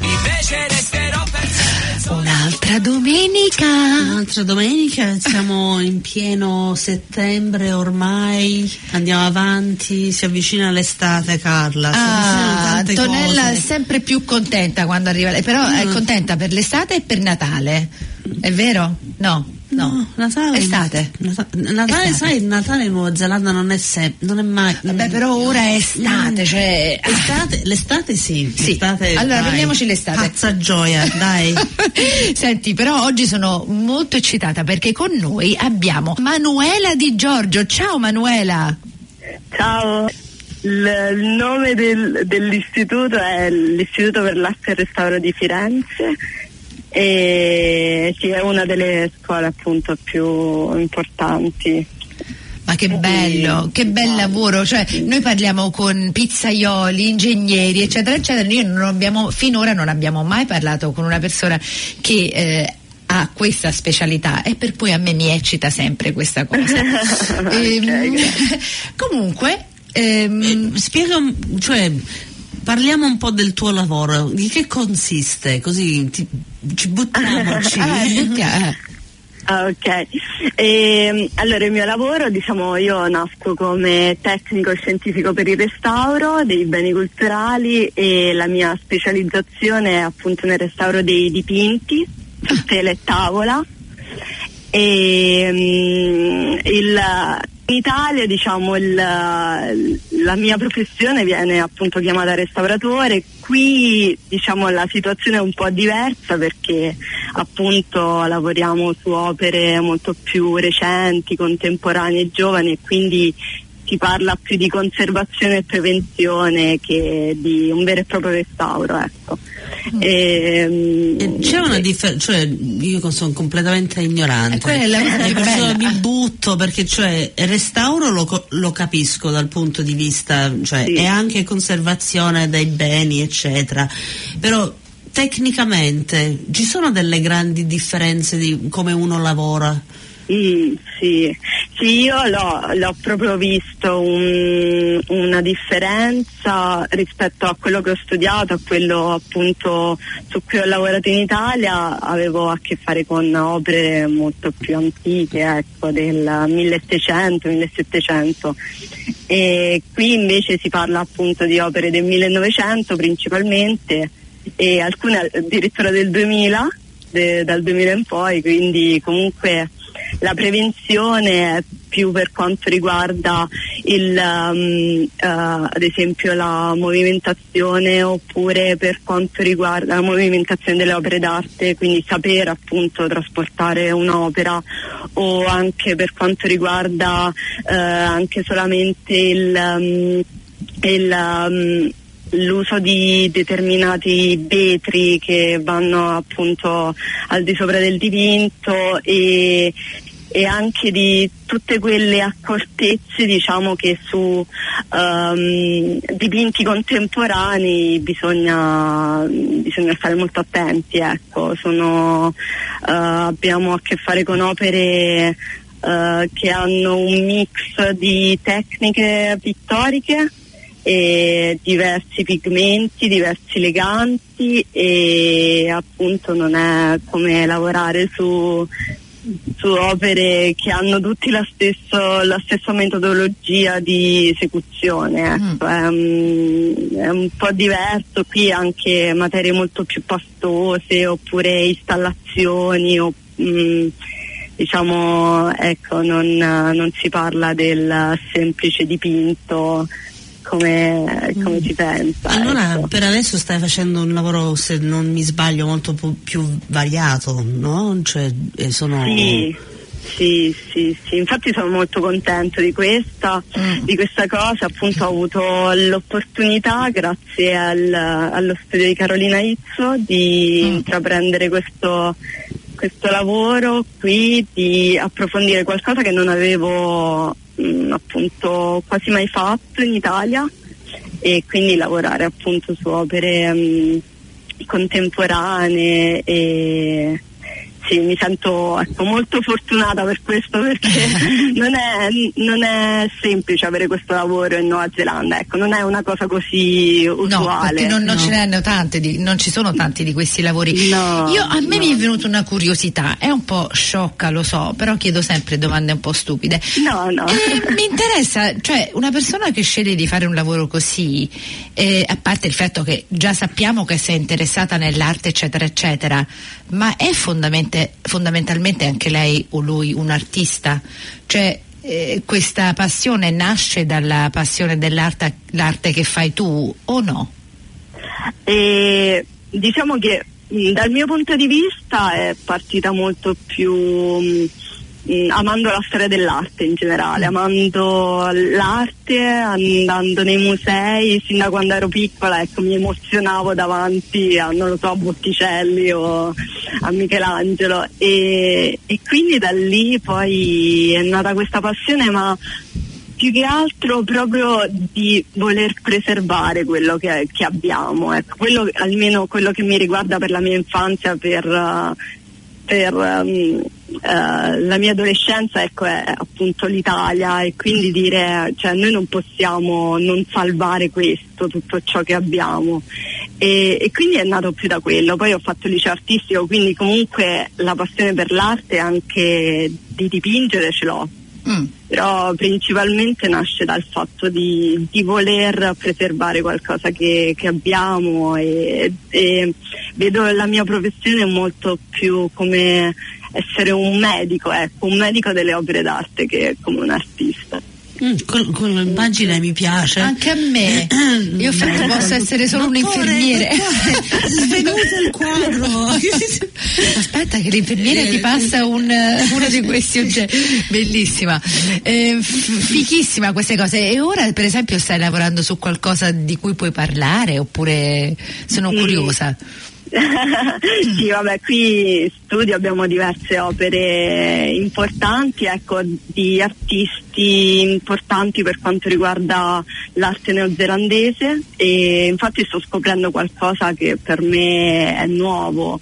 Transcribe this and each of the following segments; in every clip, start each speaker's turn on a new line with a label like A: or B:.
A: invece resterò per sempre.
B: Un'altra domenica.
C: Un'altra domenica, siamo in pieno settembre ormai, andiamo avanti, si avvicina l'estate Carla. Si
B: Ah, Antonella
C: cose.
B: è sempre più contenta quando arriva, però è
C: Mm.
B: contenta per l'estate e per Natale. È vero? No, no.
C: Natale.
B: Estate.
C: Nata- Natale,
B: Estate.
C: sai, Natale in Nuova Zelanda non è sempre, non è mai.
B: Vabbè, però ora è estate, cioè.
C: Estate, l'estate sì.
B: Sì.
C: L'estate,
B: Allora,
C: dai.
B: prendiamoci l'estate.
C: Pazza gioia, dai.
B: Senti, però oggi sono molto eccitata perché con noi abbiamo Manuela Di Giorgio. Ciao Manuela.
D: Ciao, il, il nome del- dell'istituto è l'Istituto per l'Arte e il Restauro di Firenze e sì, è una delle scuole appunto più importanti.
B: Ma che bello, che bel lavoro, cioè noi parliamo con pizzaioli, ingegneri eccetera eccetera, noi non abbiamo, finora non abbiamo mai parlato con una persona che eh, ha questa specialità. E per cui a me mi eccita sempre questa cosa. Ehm, comunque, ehm,
C: Spiega, un- cioè, parliamo un po' del tuo lavoro, di che consiste, così ti- ci buttiamoci.
B: ah,
D: Ah, ok. Ehm, allora il mio lavoro, diciamo, io nasco come tecnico scientifico per il restauro dei beni culturali e la mia specializzazione è appunto nel restauro dei dipinti su tela e tavola. E, mm, il- in Italia diciamo il- la mia professione viene appunto chiamata restauratore, qui diciamo la situazione è un po' diversa perché appunto lavoriamo su opere molto più recenti, contemporanee e giovani e quindi si parla più di conservazione e prevenzione che di un vero e proprio restauro. Ecco. Ehm,
C: E C'è una differenza, cioè io sono completamente ignorante.
B: Eh,
C: E mi butto perché cioè il restauro lo, lo capisco dal punto di vista, cioè
D: Sì.
C: è anche conservazione dei beni, eccetera. Però tecnicamente ci sono delle grandi differenze di come uno lavora.
D: Mm, sì. Sì, io l'ho, l'ho proprio visto un- una differenza rispetto a quello che ho studiato, a quello appunto su cui ho lavorato in Italia, avevo a che fare con opere molto più antiche, ecco, del 1600-1700 e qui invece si parla appunto di opere del 1900 principalmente e alcune addirittura del 2000, de- dal 2000 in poi, quindi comunque la prevenzione è più per quanto riguarda il, um, eh, ad esempio la movimentazione oppure per quanto riguarda la movimentazione delle opere d'arte, quindi sapere appunto trasportare un'opera o anche per quanto riguarda eh, anche solamente il, um, il, um, l'uso di determinati vetri che vanno appunto al di sopra del dipinto e, e anche di tutte quelle accortezze diciamo che su ehm, dipinti contemporanei bisogna, bisogna stare molto attenti ecco. Sono, eh, abbiamo a che fare con opere eh, che hanno un mix di tecniche pittoriche e diversi pigmenti, diversi leganti e appunto non è come lavorare su, su opere che hanno tutti la, stesso, la stessa metodologia di esecuzione. Ecco. È, un- è un po' diverso qui anche materie molto più pastose oppure installazioni o, mm, diciamo ecco non, non si parla del semplice dipinto come, come si pensa.
C: Allora,
D: ecco.
C: per adesso stai facendo un lavoro, se non mi sbaglio, molto pu- più variato, no? Cioè, eh, sono...
D: Sì, sì, sì, sì, infatti sono molto contento di questa,
B: Mm.
D: di questa cosa, appunto ho avuto l'opportunità grazie al- allo studio di Carolina Izzo di
B: Mm.
D: intraprendere questo, questo lavoro qui, di approfondire qualcosa che non avevo mm, appunto quasi mai fatto in Italia e quindi lavorare appunto su opere mm, contemporanee e sì, mi sento ecco, molto fortunata per questo perché non è, non è, semplice avere questo lavoro in Nuova Zelanda, ecco, non è una cosa così usuale.
B: No, non, non no. ce ne tante di, non ci sono tanti di questi lavori.
D: No,
B: Io, a me mi è venuta una curiosità, è un po' sciocca, lo so, però chiedo sempre domande un po' stupide.
D: No, no.
B: Eh, mi interessa, cioè una persona che sceglie di fare un lavoro così, eh, a parte il fatto che già sappiamo che sei interessata nell'arte, eccetera, eccetera, ma è fondamentalmente fondamentalmente anche lei o lui un artista? Cioè eh, questa passione nasce dalla passione dell'arte l'arte che fai tu o no?
D: E, diciamo che dal mio punto di vista è partita molto più mh, mh, amando la storia dell'arte in generale, amando l'arte, andando nei musei, sin da quando ero piccola ecco, mi emozionavo davanti a, non lo so, a Botticelli o a Michelangelo e, e quindi da lì poi è nata questa passione ma più che altro proprio di voler preservare quello che, che abbiamo, ecco. quello, almeno quello che mi riguarda per la mia infanzia, per, uh, per um, uh, la mia adolescenza ecco, è appunto l'Italia e quindi dire cioè, noi non possiamo non salvare questo, tutto ciò che abbiamo. E, e, quindi è nato più da quello. Poi ho fatto liceo artistico, quindi comunque la passione per l'arte anche di dipingere ce l'ho. Mm. Però principalmente nasce dal fatto di, di voler preservare qualcosa che, che abbiamo e, e, vedo la mia professione molto più come essere un medico, ecco, un medico delle opere d'arte che come un artista.
C: Mm, quell'immagine mi piace.
B: Anche a me. Io infatti posso essere solo un infermiere.
C: Svenuto il quadro.
B: Aspetta che l'infermiere ti passa un, uno di questi oggetti. Bellissima. Eh, fichissima queste cose. E ora per esempio stai lavorando su qualcosa di cui puoi parlare oppure sono
D: Sì.
B: curiosa?
D: sì, vabbè, qui in studio abbiamo diverse opere importanti, ecco, di artisti importanti per quanto riguarda l'arte neozelandese. E infatti sto scoprendo qualcosa che per me è nuovo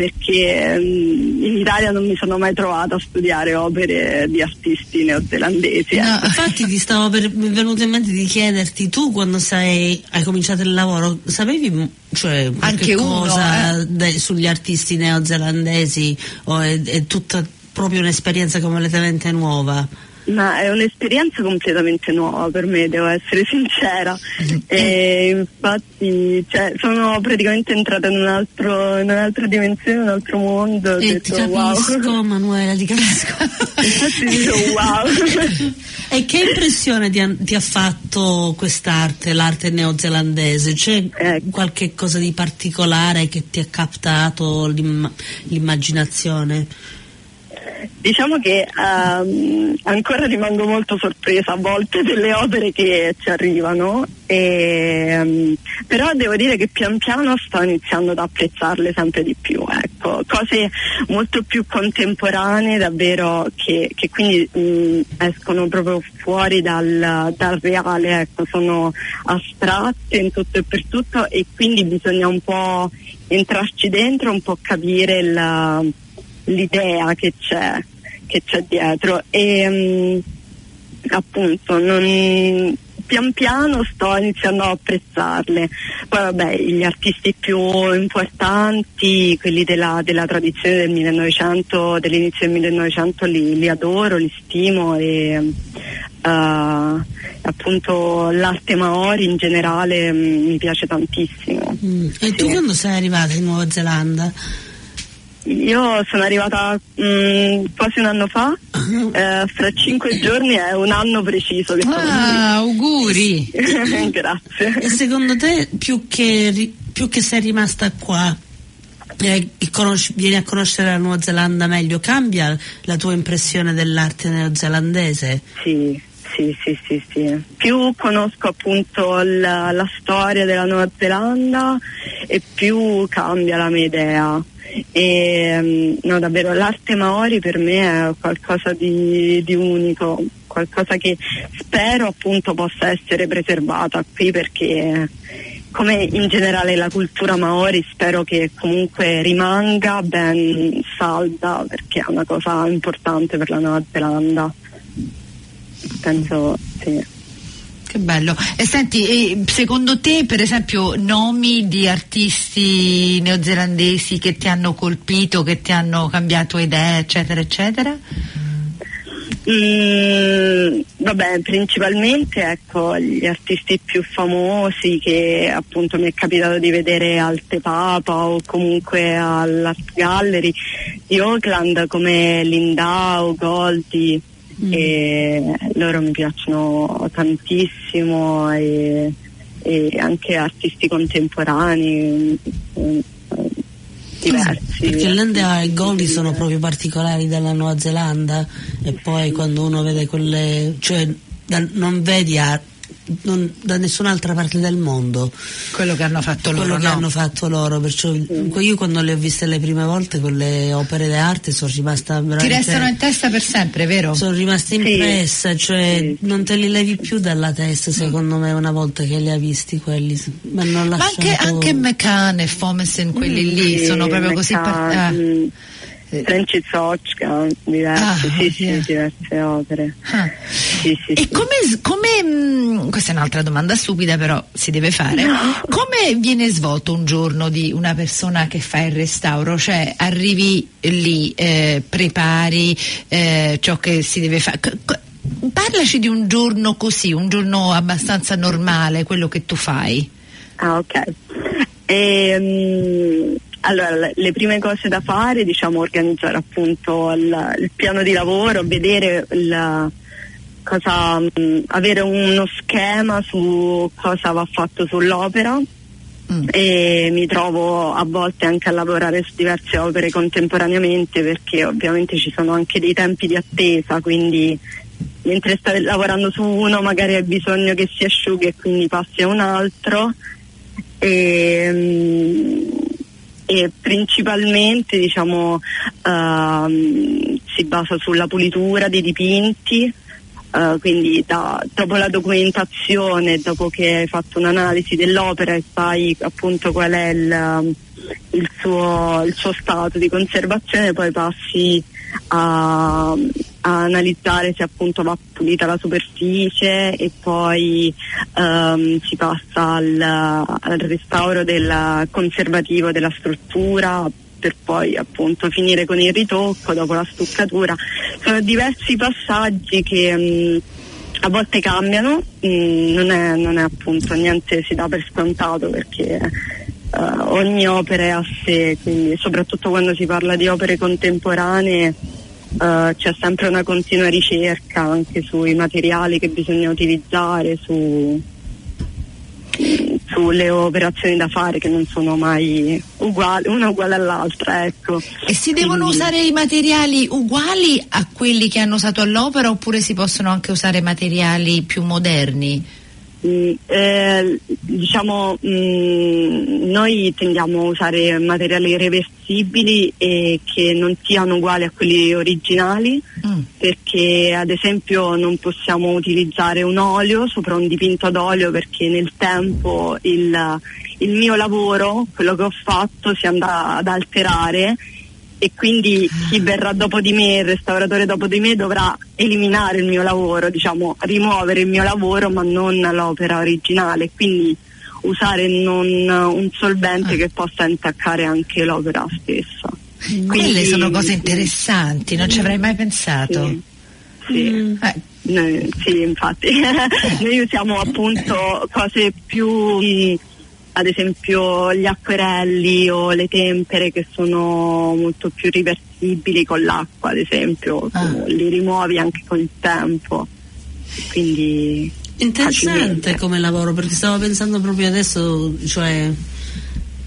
D: perché mm, in Italia non mi sono mai trovata a studiare opere di artisti neozelandesi.
B: No.
D: ecco.
C: Infatti ti stavo per, mi è venuto in mente di chiederti, tu quando sei, hai cominciato il lavoro, sapevi cioè, qualche
B: Anche uno,
C: cosa
B: eh.
C: de- sugli artisti neozelandesi o è, è tutta proprio un'esperienza completamente nuova?
D: Ma è un'esperienza completamente nuova per me, devo essere sincera. E infatti cioè, sono praticamente entrata in, un altro, in un'altra dimensione, in un altro mondo.
C: E
D: detto,
C: ti capisco,
D: wow.
C: Manuela, ti capisco.
D: Infatti dico wow.
C: e che impressione ti ha, ti ha fatto quest'arte, l'arte neozelandese? C'è
D: Ecco.
C: qualche cosa di particolare che ti ha captato l'imma- l'immaginazione?
D: Diciamo che ehm, ancora rimango molto sorpresa a volte delle opere che ci arrivano, e, ehm, però devo dire che pian piano sto iniziando ad apprezzarle sempre di più, ecco. cose molto più contemporanee davvero che, che quindi mh, escono proprio fuori dal, dal reale, ecco. sono astratte in tutto e per tutto e quindi bisogna un po' entrarci dentro, un po' capire la l'idea che c'è, che c'è dietro e mm, appunto non, pian piano sto iniziando a apprezzarle. Poi vabbè, gli artisti più importanti, quelli della, della tradizione del 1900, dell'inizio del 1900 li, li adoro, li stimo e eh, appunto l'arte maori in generale mm, mi piace tantissimo.
C: Mm. E tu
D: Sì.
C: quando sei arrivata in Nuova Zelanda?
D: Io sono arrivata mm, quasi un anno fa, eh, fra cinque giorni è un anno preciso che
B: Ah, auguri!
D: Grazie.
C: E secondo te, più che, più che sei rimasta qua, eh, conosci- vieni a conoscere la Nuova Zelanda meglio, cambia la tua impressione dell'arte neozelandese?
D: Sì, sì, sì, sì, sì. Più conosco appunto la, la storia della Nuova Zelanda e più cambia la mia idea. E, mm, no, davvero l'arte maori per me è qualcosa di, di unico, qualcosa che spero appunto possa essere preservata qui perché come in generale la cultura maori spero che comunque rimanga ben salda perché è una cosa importante per la Nuova Zelanda. Penso sì.
B: Che bello. E senti, secondo te per esempio nomi di artisti neozelandesi che ti hanno colpito, che ti hanno cambiato idee, eccetera, eccetera?
D: Mm, vabbè, principalmente ecco, gli artisti più famosi che appunto mi è capitato di vedere al Tepapa o comunque all'Art Gallery di Oakland come Lindau, Goldi mm. e loro mi piacciono tantissimo e, e anche artisti contemporanei. Mm, diversi.
C: Perché l'India e il Goldi sono proprio particolari della Nuova Zelanda e poi quando uno vede quelle, cioè non vedi arte non, da nessun'altra parte del mondo
B: quello che hanno fatto
C: quello
B: loro
C: che
B: no.
C: hanno fatto loro perciò io quando le ho viste le prime volte quelle opere d'arte sono rimasta veramente
B: ti restano in testa per sempre vero?
C: sono rimasta impressa
D: Sì.
C: cioè
D: Sì.
C: non te li levi più dalla testa secondo me una volta che li hai visti quelli ma, non
B: ma anche, anche e Fomesin quelli lì
D: Sì,
B: sono proprio così par- ah.
D: McCann, Francis Ochka, diverse,
B: Ah,
D: sì, sì,
B: yeah.
D: diverse opere.
B: Ah.
D: Sì, sì,
B: E come, come, mh, questa è un'altra domanda stupida però si deve fare, come viene svolto un giorno di una persona che fa il restauro? Cioè arrivi lì, eh, prepari eh, ciò che si deve fare. C- c- Parlaci di un giorno così, un giorno abbastanza normale, quello che tu fai.
D: Ah, ok. Ehm, allora, le- prime cose da fare, diciamo, organizzare appunto il, il piano di lavoro, vedere il, cosa, mh, avere uno schema su cosa va fatto sull'opera.
B: Mm.
D: E mi trovo a volte anche a lavorare su diverse opere contemporaneamente perché ovviamente ci sono anche dei tempi di attesa, quindi mentre stai lavorando su uno magari hai bisogno che si asciughi e quindi passi a un altro e, mm, e principalmente diciamo ehm, si basa sulla pulitura dei dipinti eh, quindi da- dopo la documentazione dopo che hai fatto un'analisi dell'opera e sai appunto qual è il, il suo, il suo stato di conservazione poi passi a, a analizzare se appunto va pulita la superficie e poi ehm, si passa al, al restauro del conservativo della struttura per poi appunto finire con il ritocco dopo la stuccatura. Sono diversi passaggi che mh, a volte cambiano, mh, non, è, non è appunto niente si dà per scontato perché eh, ogni opera è a sé, quindi soprattutto quando si parla di opere contemporanee eh, c'è sempre una continua ricerca anche sui materiali che bisogna utilizzare, su, sulle operazioni da fare che non sono mai uguali, una uguale all'altra, ecco.
B: E si devono
D: Quindi-
B: usare i materiali uguali a quelli che hanno usato all'opera oppure si possono anche usare materiali più moderni?
D: Mm, eh, diciamo mm, noi tendiamo a usare materiali reversibili e che non siano uguali a quelli originali
B: Mm.
D: perché ad esempio non possiamo utilizzare un olio sopra un dipinto ad olio perché nel tempo il, il mio lavoro, quello che ho fatto, si andrà ad alterare e quindi chi verrà dopo di me, il restauratore dopo di me dovrà eliminare il mio lavoro, diciamo rimuovere il mio lavoro ma non l'opera originale, quindi usare non un solvente che possa intaccare anche l'opera stessa.
B: Quelle
D: Quindi-
B: sono cose interessanti, non ci avrei mai pensato.
D: Sì, sì.
C: Mm.
B: Eh,
D: Noi- sì, infatti. Noi usiamo appunto cose più, mh, ad esempio gli acquerelli o le tempere che sono molto più riversibili con l'acqua, ad esempio,
B: Ah.
D: li rimuovi anche con il tempo. Quindi
C: Interessante
D: facilmente.
C: come lavoro perché stavo pensando proprio adesso, cioè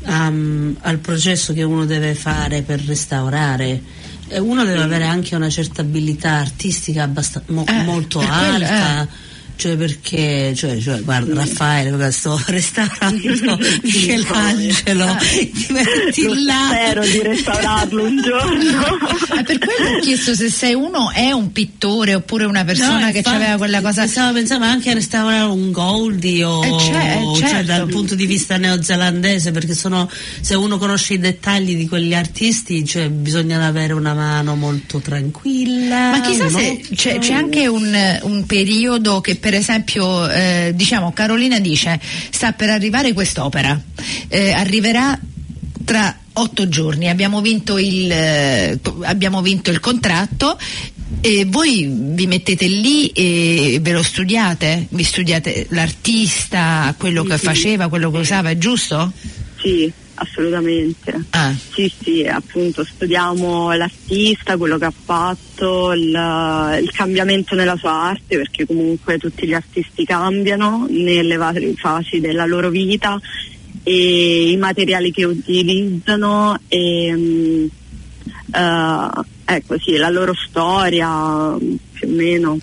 C: am- al processo che uno deve fare per restaurare. E uno deve avere anche una certa abilità artistica abbast- mo-
B: Eh,
C: molto
B: per quello,
C: alta Cioè perché, cioè, cioè, guarda Raffaele, sto restaurando Michelangelo, ti metti
D: Lo
C: là.
D: spero di restaurarlo un giorno.
B: Ah, per quello ho chiesto se sei uno è un pittore oppure una persona
C: No,
B: che
C: infatti,
B: aveva quella cosa.
C: Stavo pensando anche a restaurare un Goldie o
B: Eh, eh,
C: cioè,
B: certo.
C: dal punto di vista neozelandese, perché sono, se uno conosce i dettagli di quegli artisti, cioè, bisogna avere una mano molto tranquilla.
B: Ma chissà se c'è, c'è anche un, un periodo che per esempio eh, diciamo Carolina dice sta per arrivare quest'opera, eh, arriverà tra otto giorni, abbiamo vinto il, eh, abbiamo vinto il contratto. E voi vi mettete lì e ve lo studiate? Vi studiate l'artista, quello che faceva, quello che usava, è giusto?
D: Sì, assolutamente.
B: Ah.
D: Sì, sì, appunto studiamo l'artista, quello che ha fatto, il, il cambiamento nella sua arte, perché comunque tutti gli artisti cambiano nelle varie fasi della loro vita e i materiali che utilizzano e eh, ecco sì, la loro storia più o meno.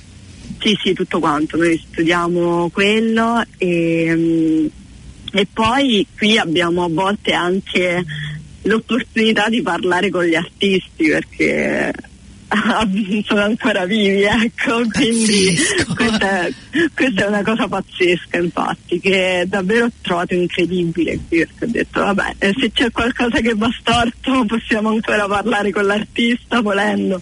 D: Sì, sì, tutto quanto, noi studiamo quello e, mm, e poi qui abbiamo a volte anche l'opportunità di parlare con gli artisti perché sono ancora vivi, ecco, quindi questa è, questa è una cosa pazzesca infatti, che davvero ho trovato incredibile qui perché ho detto vabbè, eh, se c'è qualcosa che va storto possiamo ancora parlare con l'artista volendo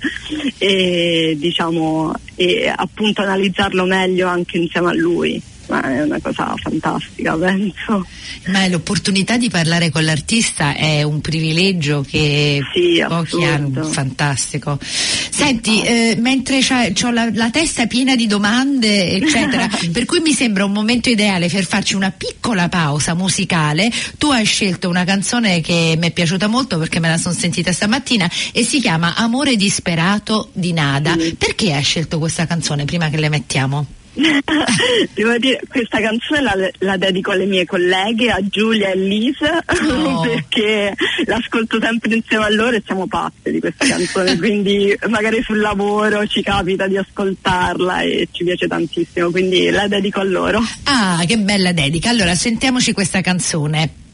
D: e diciamo e appunto analizzarlo meglio anche insieme a lui. Ma è una cosa fantastica, penso.
B: Ma l'opportunità di parlare con l'artista è un privilegio che
D: Sì,
B: pochi hanno, fantastico. Senti, eh, mentre ho la, la testa piena di domande, eccetera, per cui mi sembra un momento ideale per farci una piccola pausa musicale. Tu hai scelto una canzone che mi è piaciuta molto perché me la sono sentita stamattina e si chiama Amore disperato di Nada. Perché hai scelto questa canzone prima che le mettiamo?
D: Devo dire, questa canzone la, la dedico alle mie colleghe, a Giulia e Lisa,
B: Oh.
D: perché l'ascolto sempre insieme a loro e siamo pazze di questa canzone, quindi magari sul lavoro ci capita di ascoltarla e ci piace tantissimo, quindi la dedico a loro.
B: Ah, che bella dedica. Allora, sentiamoci questa canzone.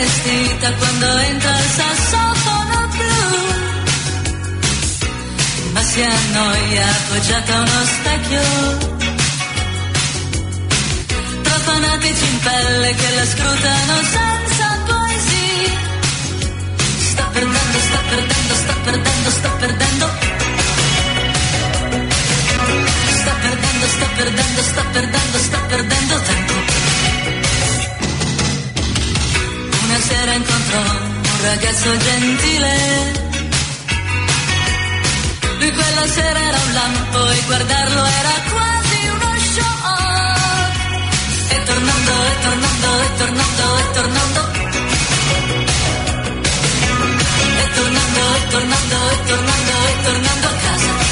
E: Vestita quando entra il sassofono blu. Ma si annoia appoggiata a uno specchio. Tra fanatici in pelle che la scrutano senza poesia. Sta perdendo, sta perdendo, sta perdendo, sta perdendo. Sta perdendo, sta perdendo, sta perdendo, sta perdendo tempo. Sera incontrò un ragazzo gentile. Lui quella sera era un lampo e guardarlo era quasi uno shock. E tornando, e tornando, e tornando, e tornando. E tornando, e tornando, e tornando, e tornando a casa.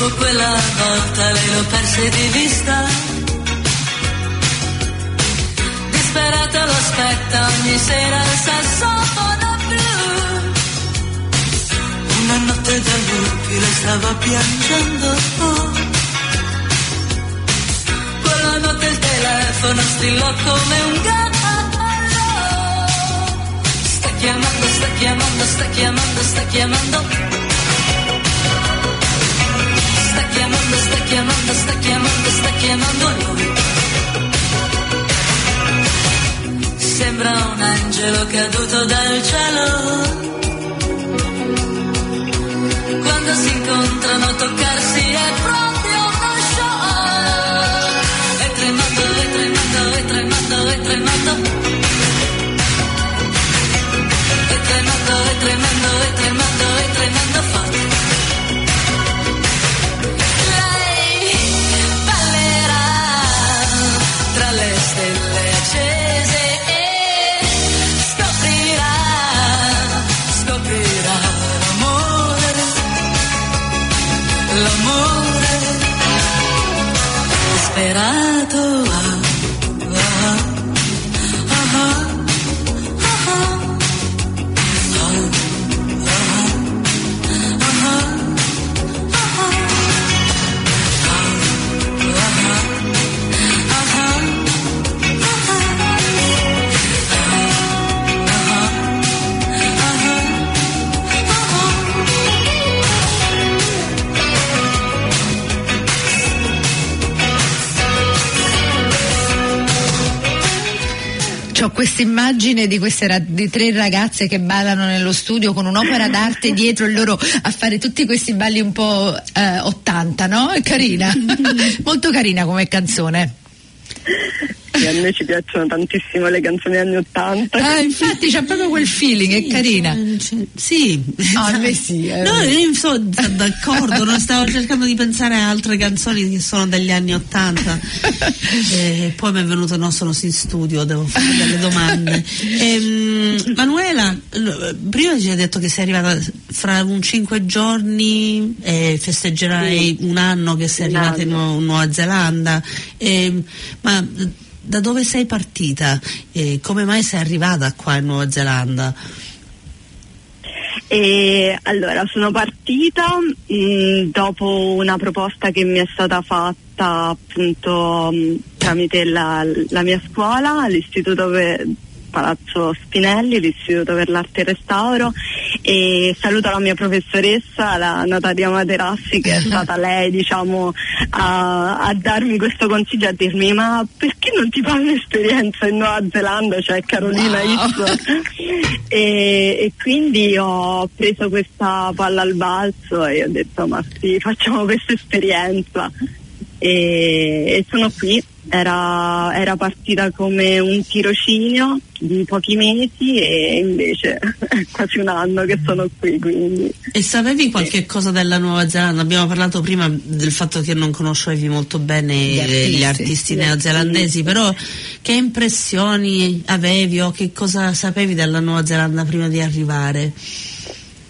E: Dopo quella volta lei l'ho perse di vista. scatta ogni sera il sassofono blu. Una notte da lupi le stava piangendo. Quella notte il telefono strillò come un gatto. Sta chiamando, sta chiamando, sta chiamando, sta chiamando. Sta chiamando, sta chiamando, sta chiamando, sta chiamando lui. Sembra un angelo caduto dal cielo. Quando si incontrano toccarsi è proprio uno show. E tremando, e tremando, e tremando, e tremando. E tremando, e tremando, e tremando, e tremando forte.
B: Questa immagine di queste ra- di tre ragazze che ballano nello studio con un'opera d'arte dietro e loro a fare tutti questi balli un po' eh, 80, no? È carina, molto carina come canzone.
D: Sì, a noi ci piacciono tantissimo le canzoni anni Ottanta.
B: Ah, infatti c'ha proprio quel feeling, è carina.
C: Cioè, Sì,
B: Ah, a me sì, eh.
C: No, io sono d'accordo, non stavo cercando di pensare a altre canzoni che sono degli anni Ottanta. Eh, poi mi è venuto no, sono in studio, devo fare delle domande. Ehm, Manuela, prima ci hai detto che sei arrivata fra un cinque giorni e festeggerai un anno che sei arrivata in. Nu- Nuova Zelanda. Ehm, ma da dove sei partita? E come mai sei arrivata qua in Nuova Zelanda?
D: E allora sono partita mh, dopo una proposta che mi è stata fatta appunto mh, tramite la, la mia scuola, l'istituto per Palazzo Spinelli, l'Istituto per l'Arte e il Restauro e saluto la mia professoressa, la Natalia Materassi che è stata lei diciamo a, a darmi questo consiglio, a dirmi ma perché non ti fai un'esperienza in Nuova Zelanda, cioè Carolina
B: Wow.
D: E, e quindi ho preso questa palla al balzo e ho detto ma sì, facciamo questa esperienza. E, e sono qui. Era, era partita come un tirocinio di pochi mesi e invece è quasi un anno che sono qui, quindi
C: E sapevi qualche cosa della Nuova Zelanda? Abbiamo parlato prima del fatto che non conoscevi molto bene
B: Gli
C: gli
B: artisti.
D: Gli
C: neozelandesi,
D: artisti.
C: però che impressioni avevi o che cosa sapevi della Nuova Zelanda prima di arrivare?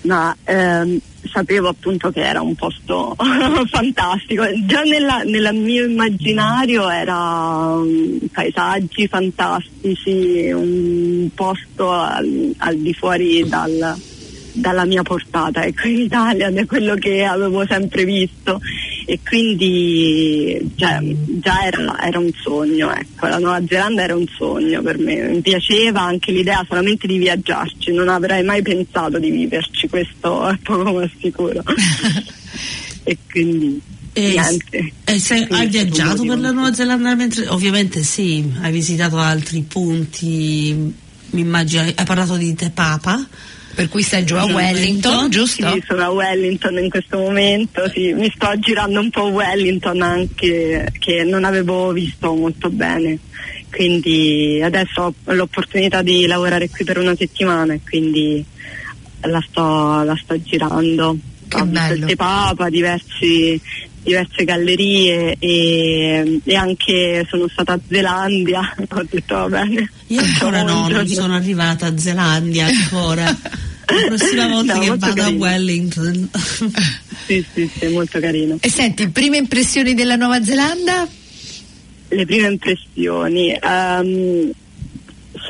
D: Ma ehm, sapevo appunto che era un posto fantastico. Già nel mio immaginario era um, paesaggi fantastici, un posto al, al di fuori dal- dalla mia portata, ecco in Italia, da quello che avevo sempre visto e quindi cioè, già era, era un sogno, ecco, la Nuova Zelanda era un sogno per me, mi piaceva anche l'idea solamente di viaggiarci, non avrei mai pensato di viverci, questo è poco ma sicuro. e quindi
C: E,
D: niente.
C: e se hai viaggiato per la. Nuova Zelanda? Mentre, ovviamente sì, hai visitato altri punti, mi immagino, hai parlato di Te Papa.
B: Per cui stai giù a Wellington, giusto?
D: Sì, sono a Wellington in questo momento, sì, mi sto girando un po' Wellington anche che non avevo visto molto bene. Quindi adesso ho l'opportunità di lavorare qui per una settimana e quindi la sto, la sto girando.
B: Che
D: ho visto
B: bello.
D: il Te Papa, diversi, diverse gallerie e, e anche sono stata a Zelandia, ho detto va bene.
C: Io ancora no, non sono arrivata a Zelandia ancora. La prossima volta
D: No,
C: che vado a
D: carino.
C: Wellington.
D: Sì, sì, sì, molto carino.
B: E senti, prime impressioni della Nuova Zelanda?
D: le prime impressioni. ehm,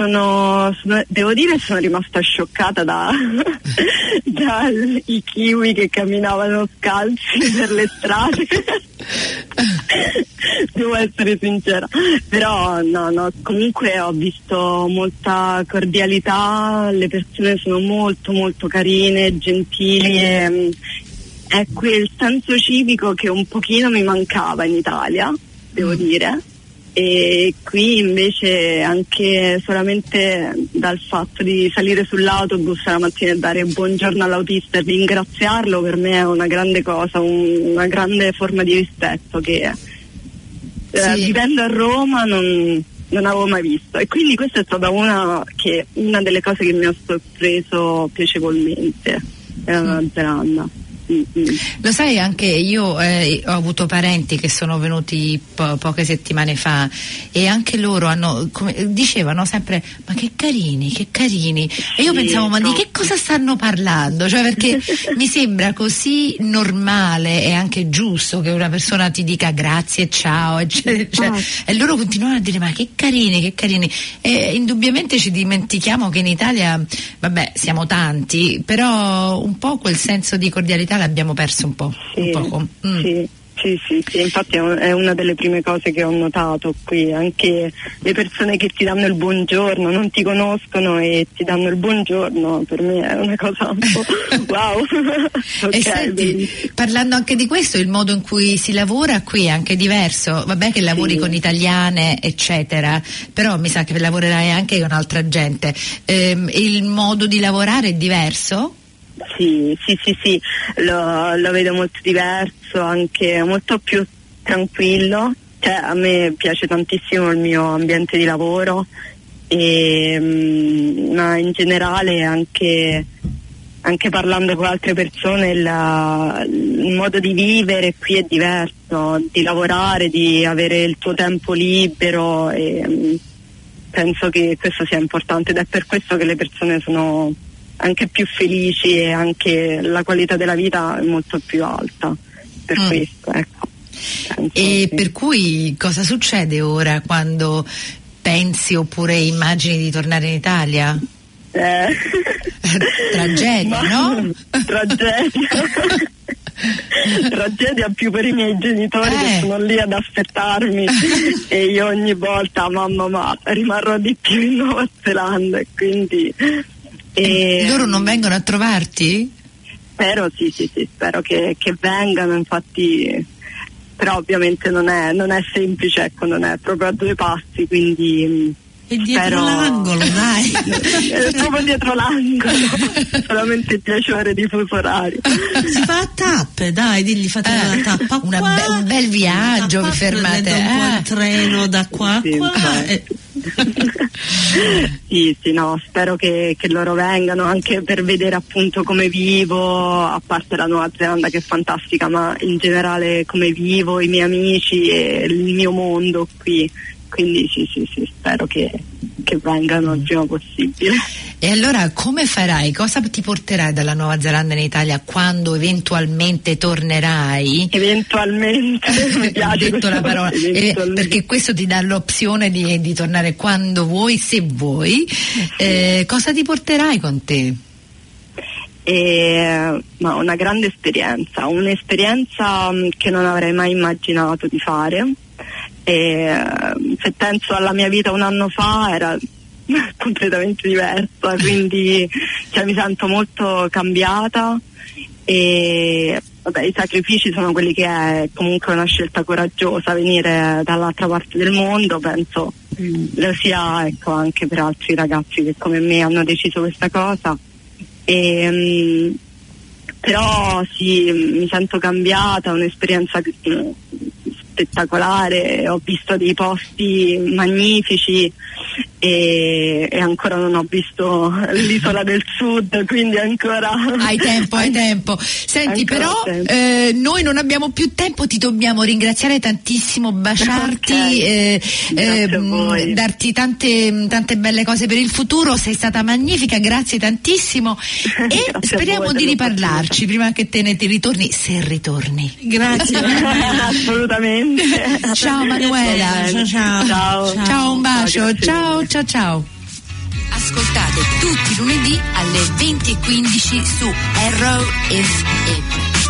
D: sono, sono- devo dire sono rimasta scioccata da, dai kiwi che camminavano scalzi per le strade. devo essere sincera. Però no, no, comunque ho visto molta cordialità, le persone sono molto molto carine, gentili e, è quel senso civico che un pochino mi mancava in Italia, devo dire. E qui invece anche solamente dal fatto di salire sull'autobus la mattina e dare buongiorno all'autista e ringraziarlo per me è una grande cosa, un- una grande forma di rispetto che eh,
B: Sì.
D: vivendo a Roma non, non avevo mai visto e quindi questa è stata una, che, una delle cose che mi ha sorpreso piacevolmente Zelanda. Mm, mm.
B: Lo sai, anche io eh, ho avuto parenti che sono venuti po- poche settimane fa e anche loro hanno, come, dicevano sempre ma che carini, che carini. E io
D: Sì,
B: pensavo ma di
D: troppo.
B: che cosa stanno parlando? Cioè perché mi sembra così normale e anche giusto che una persona ti dica grazie, ciao, eccetera, eccetera.
D: Infatti.
B: E loro continuano a dire ma che carini, che carini. E indubbiamente ci dimentichiamo che in Italia, vabbè, siamo tanti, però un po' quel senso di cordialità l'abbiamo perso un po'.
D: Sì,
B: un. Mm.
D: sì, sì, sì, sì, infatti è un- è una delle prime cose che ho notato qui, anche le persone che ti danno il buongiorno, non ti conoscono e ti danno il buongiorno, per me è una cosa un po' wow. Ok,
B: e senti, parlando anche di questo, il modo in cui si lavora qui è anche diverso. Vabbè che lavori
D: Sì.
B: con italiane, eccetera, però mi sa che lavorerai anche con altra gente. Ehm, il modo di lavorare è diverso?
D: Sì, sì, sì, sì, lo, lo vedo molto diverso, anche molto più tranquillo. Cioè, a me piace tantissimo il mio ambiente di lavoro, e, mm, ma in generale anche, anche parlando con altre persone la- il modo di vivere qui è diverso, di lavorare, di avere il tuo tempo libero e mm, penso che questo sia importante ed è per questo che le persone sono anche più felici e anche la qualità della vita è molto più alta per
B: Mm.
D: questo ecco Penso
B: E
D: sì.
B: per cui cosa succede ora quando pensi oppure immagini di tornare in Italia?
D: Eh.
B: Tragedia, no?
D: Tragedia. Tragedia più per i miei genitori
B: Eh.
D: che sono lì ad aspettarmi e io ogni volta mamma ma rimarrò di più in Nuova Zelanda e quindi e,
B: Loro non vengono a trovarti?
D: spero sì sì sì spero che, che vengano infatti però ovviamente non è, non è semplice ecco non è proprio a due passi quindi
C: E dietro
D: spero-
C: l'angolo, dai.
D: è proprio dietro l'angolo solamente 10 ore di fuso orario
C: Si fa a tappe, dai, digli fate
B: Eh,
C: una tappa
B: una
C: qua,
B: be- un bel viaggio, vi fermate,
C: un po'
B: eh.
C: il treno da qua a
D: Sì,
C: qua.
D: infatti. sì, sì, no, spero che, che loro vengano anche per vedere appunto come vivo, a parte la Nuova Zelanda che è fantastica, ma in generale come vivo, i miei amici e il mio mondo qui. Quindi sì, sì, sì, spero che, che vengano il prima possibile.
B: E allora come farai? Cosa ti porterai dalla Nuova Zelanda in Italia quando eventualmente tornerai?
D: Eventualmente mi
B: Ho
D: piace
B: detto la parola, eh, perché questo ti dà l'opzione di, di tornare quando vuoi, se vuoi. Eh, cosa ti porterai con te?
D: E, ma una grande esperienza, un'esperienza mh, che non avrei mai immaginato di fare. E, se penso alla mia vita un anno fa era completamente diversa, quindi cioè, mi sento molto cambiata e vabbè, i sacrifici sono quelli che è comunque una scelta coraggiosa venire dall'altra parte del mondo, penso lo sia ecco, anche per altri ragazzi che come me hanno deciso questa cosa. E, però sì, mi sento cambiata, un'esperienza mm, spettacolare, ho visto dei posti magnifici e, e ancora non ho visto l'isola del sud, quindi ancora...
B: Hai tempo, hai tempo. Senti, però
D: tempo.
B: eh, noi non abbiamo più tempo, ti dobbiamo ringraziare tantissimo, baciarti,
D: Ok.
B: eh, eh,
D: voi.
B: darti tante, tante belle cose per il futuro, sei stata magnifica, grazie tantissimo e
D: Grazie
B: speriamo
D: voi
B: di riparlarci prima che te ne ti ritorni, se ritorni.
C: Grazie.
D: Assolutamente.
B: Ciao Manuela.
C: Ciao, ciao.
D: Ciao.
B: Ciao, un bacio, ciao,
D: mille
B: ciao ciao.
F: Ascoltate tutti i lunedì alle 20.15 su Arrow RFM.